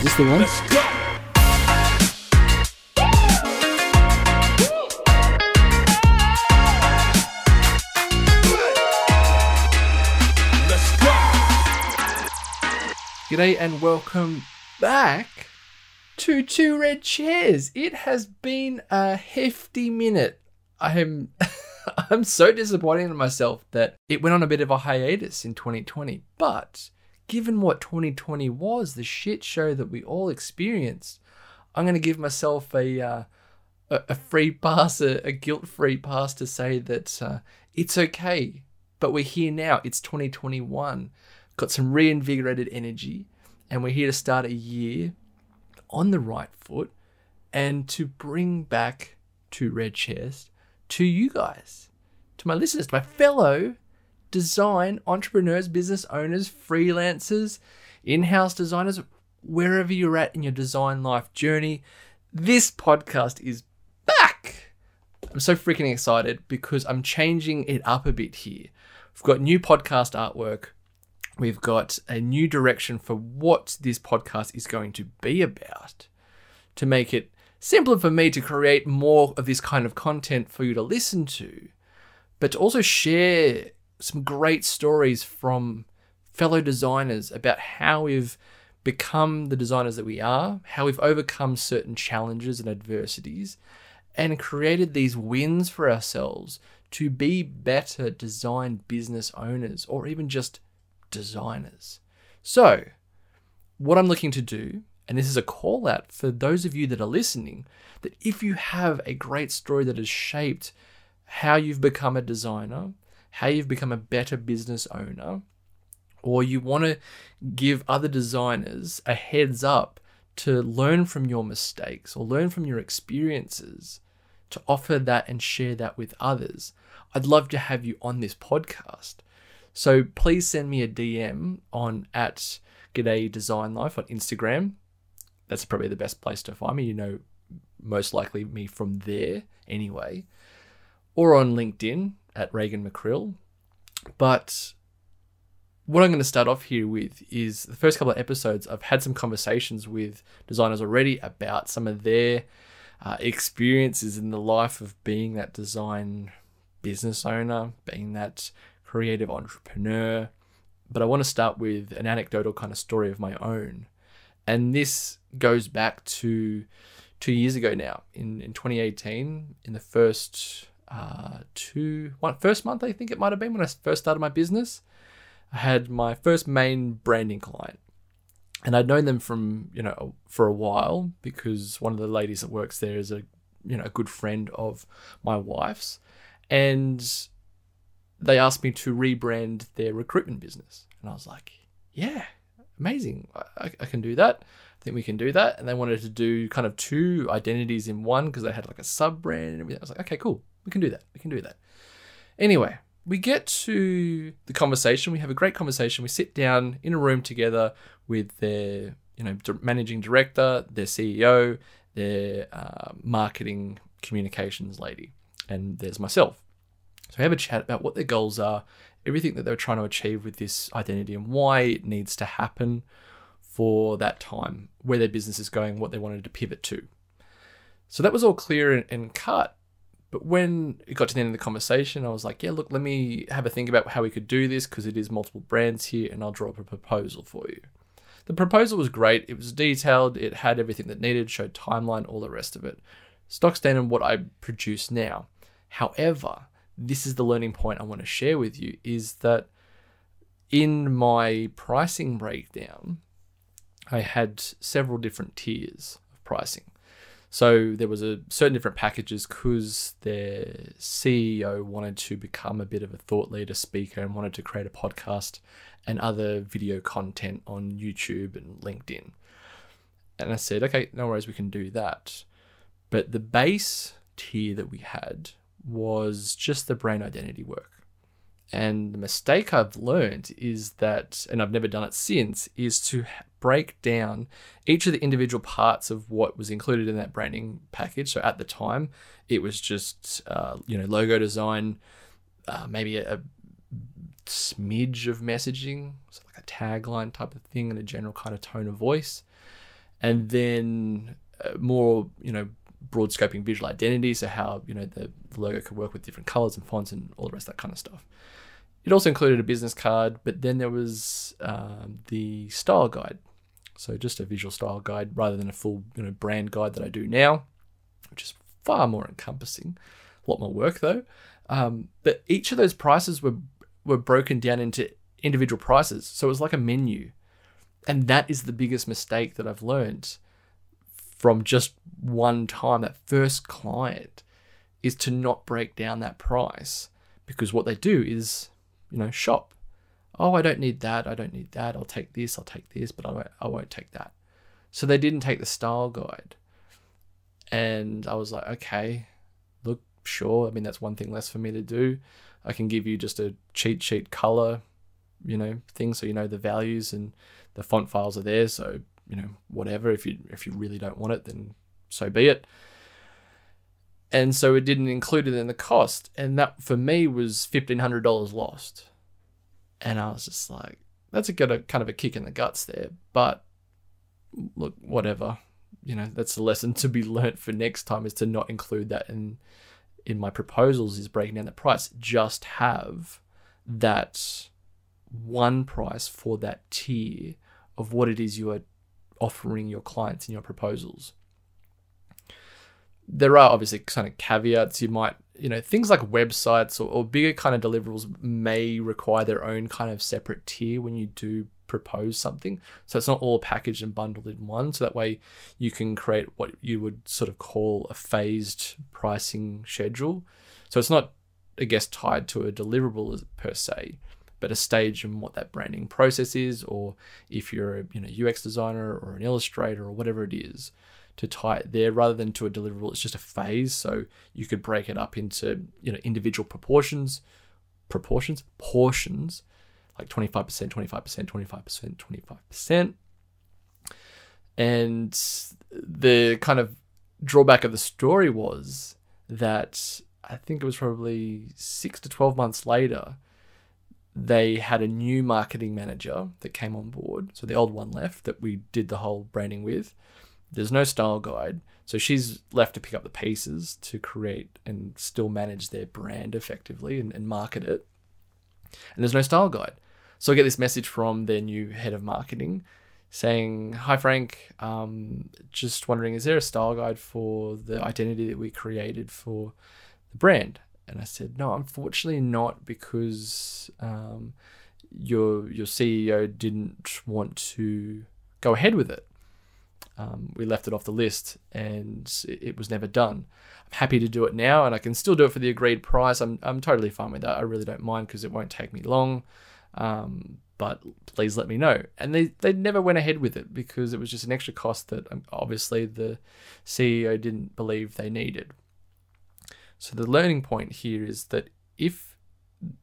Is this the one? G'day and welcome back to Two Red Chairs. It has been a hefty minute. I am I'm so disappointed in myself that it went on a bit of a hiatus in 2020. But given what 2020 was, the shit show that we all experienced, I'm going to give myself a uh, a, a free pass, a, a guilt-free pass to say that uh, it's okay. But we're here now. It's 2021 got some reinvigorated energy, and we're here to start a year on the right foot and to bring back Two Red Chairs to you guys, to my listeners, to my fellow design entrepreneurs, business owners, freelancers, in house designers, wherever you're at in your design life journey. This podcast is back. I'm so freaking excited because I'm changing it up a bit here. We've got new podcast artwork. We've got a new direction for what this podcast is going to be about to make it simpler for me to create more of this kind of content for you to listen to, but to also share some great stories from fellow designers about how we've become the designers that we are, how we've overcome certain challenges and adversities, and created these wins for ourselves to be better design business owners or even just designers. So, what I'm looking to do, and this is a call out for those of you that are listening, that if you have a great story that has shaped how you've become a designer, how you've become a better business owner, or you want to give other designers a heads up to learn from your mistakes or learn from your experiences, to offer that and share that with others, I'd love to have you on this podcast. So please send me a DM on at G'day Design Life on Instagram. That's probably the best place to find me. You know, most likely me from there anyway, or on LinkedIn at Reagan McCrill. But what I'm going to start off here with is the first couple of episodes. I've had some conversations with designers already about some of their uh, experiences in the life of being that design business owner, being that creative entrepreneur. But I want to start with an anecdotal kind of story of my own. And this goes back to two years ago now, in, in 2018, in the first uh, two, one, first month, I think it might have been when I first started my business. I had my first main branding client. And I'd known them from, you know, for a while because one of the ladies that works there is a, you know, a good friend of my wife's. And they asked me to rebrand their recruitment business. And I was like, yeah, amazing. I, I can do that. I think we can do that. And they wanted to do kind of two identities in one because they had like a sub brand and everything. I was like, okay, cool. We can do that. We can do that. Anyway, we get to the conversation. We have a great conversation. We sit down in a room together with their, you know, managing director, their CEO, their uh, marketing communications lady, and there's myself. So we have a chat about what their goals are, everything that they're trying to achieve with this identity, and why it needs to happen for that time, where their business is going, what they wanted to pivot to. So that was all clear and, cut. But when it got to the end of the conversation, I was like, yeah, look, let me have a think about how we could do this because it is multiple brands here, and I'll draw up a proposal for you. The proposal was great. It was detailed. It had everything that needed, showed timeline, all the rest of it. Stock standard what I produce now. However, this is the learning point I want to share with you is that in my pricing breakdown, I had several different tiers of pricing. So there was a certain different packages because their CEO wanted to become a bit of a thought leader speaker and wanted to create a podcast and other video content on YouTube and LinkedIn. And I said, okay, no worries, we can do that. But the base tier that we had was just the brand identity work. And the mistake I've learned is that, and I've never done it since, is to break down each of the individual parts of what was included in that branding package. So at the time, it was just, uh, you know, logo design, uh, maybe a, a smidge of messaging, so like a tagline type of thing, and a general kind of tone of voice. and then uh, more you know broad scoping visual identity, so how you know the, the logo could work with different colors and fonts and all the rest of that kind of stuff. It also included a business card, but then there was um, the style guide, so just a visual style guide rather than a full you know brand guide that I do now, which is far more encompassing. A lot more work though. Um, but each of those prices were were broken down into individual prices, so it was like a menu, and that is the biggest mistake that I've learned from just one time, that first client, is to not break down that price because what they do is, you know, shop. Oh, I don't need that. I don't need that. I'll take this. I'll take this, but I won't, I won't take that. So they didn't take the style guide. And I was like, okay, look, sure. I mean, that's one thing less for me to do. I can give you just a cheat sheet color, you know, thing so you know the values and the font files are there. So you know, whatever. If you if you really don't want it, then so be it. And so it didn't include it in the cost, and that for me was fifteen hundred dollars lost. And I was just like, that's a good a, kind of a kick in the guts there. But look, whatever. You know, that's a lesson to be learnt for next time is to not include that in in my proposals is breaking down the price. Just have that one price for that tier of what it is you are offering your clients in your proposals. There are obviously kind of caveats. You might, you know, things like websites or, or bigger kind of deliverables may require their own kind of separate tier when you do propose something. So it's not all packaged and bundled in one. So that way you can create what you would sort of call a phased pricing schedule. So it's not, I guess, tied to a deliverable per se but a stage in what that branding process is, or if you're a you know UX designer or an illustrator or whatever it is, to tie it there rather than to a deliverable. It's just a phase, so you could break it up into you know individual proportions, proportions, portions, like 25%, 25%, 25%, 25%. And the kind of drawback of the story was that I think it was probably six to 12 months later, they had a new marketing manager that came on board. So the old one left that we did the whole branding with. There's no style guide. So she's left to pick up the pieces to create and still manage their brand effectively and, and market it. And there's no style guide. So I get this message from their new head of marketing saying, Hi, Frank. Um, just wondering, is there a style guide for the identity that we created for the brand? And I said, no, unfortunately not, because um, your your CEO didn't want to go ahead with it. Um, we left it off the list, and it, it, was never done. I'm happy to do it now, and I can still do it for the agreed price. I'm I'm totally fine with that. I really don't mind because it won't take me long. Um, but please let me know. And they, they never went ahead with it because it was just an extra cost that um, obviously the CEO didn't believe they needed. So the learning point here is that if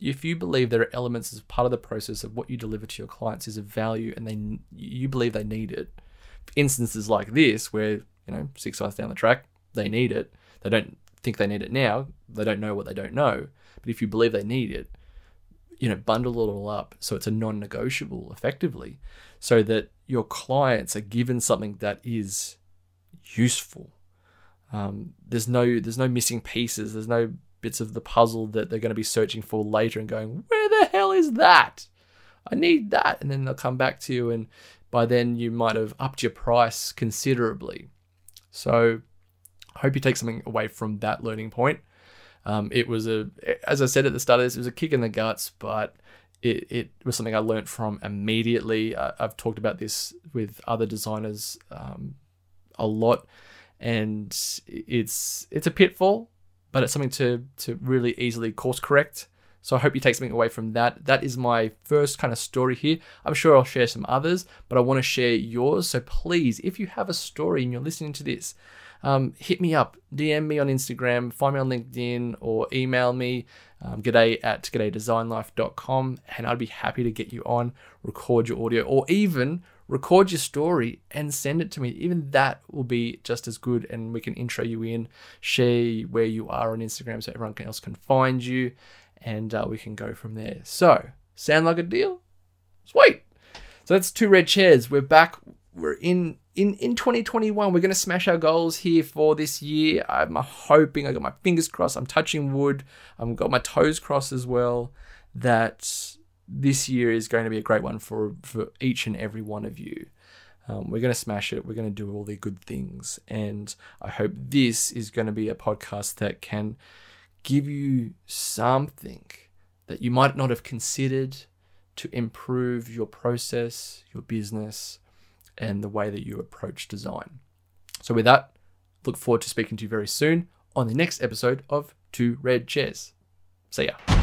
if you believe there are elements as part of the process of what you deliver to your clients is of value and they you believe they need it, instances like this where you know six months down the track they need it, they don't think they need it now, they don't know what they don't know. But if you believe they need it, you know, bundle it all up so it's a non-negotiable effectively, so that your clients are given something that is useful um, there's no there's no missing pieces. There's no bits of the puzzle that they're going to be searching for later and going, where the hell is that? I need that, and then they'll come back to you, and by then you might have upped your price considerably. So, I hope you take something away from that learning point. Um, it was a, as I said at the start of this, it was a kick in the guts, but it, it was something I learned from immediately. I've talked about this with other designers um, a lot and it's it's a pitfall, but it's something to to really easily course correct. So I hope you take something away from that. That is my first kind of story here. I'm sure I'll share some others, but I want to share yours. So please, if you have a story and you're listening to this, um, hit me up, DM me on Instagram, find me on LinkedIn, or email me, um, g'day at g'daydesignlife.com, and I'd be happy to get you on, record your audio, or even record your story and send it to me. Even that will be just as good, and we can intro you in, share where you are on Instagram so everyone else can find you, and uh, we can go from there. So, sound like a deal? Sweet. So that's two red chairs. We're back. We're in in, in 2021, we're going to smash our goals here for this year. I'm hoping, I got my fingers crossed, I'm touching wood, I've got my toes crossed as well, that this year is going to be a great one for, for each and every one of you. Um, we're going to smash it. We're going to do all the good things. And I hope this is going to be a podcast that can give you something that you might not have considered to improve your process, your business, and the way that you approach design. So, with that, look forward to speaking to you very soon on the next episode of Two Red Chairs. See ya.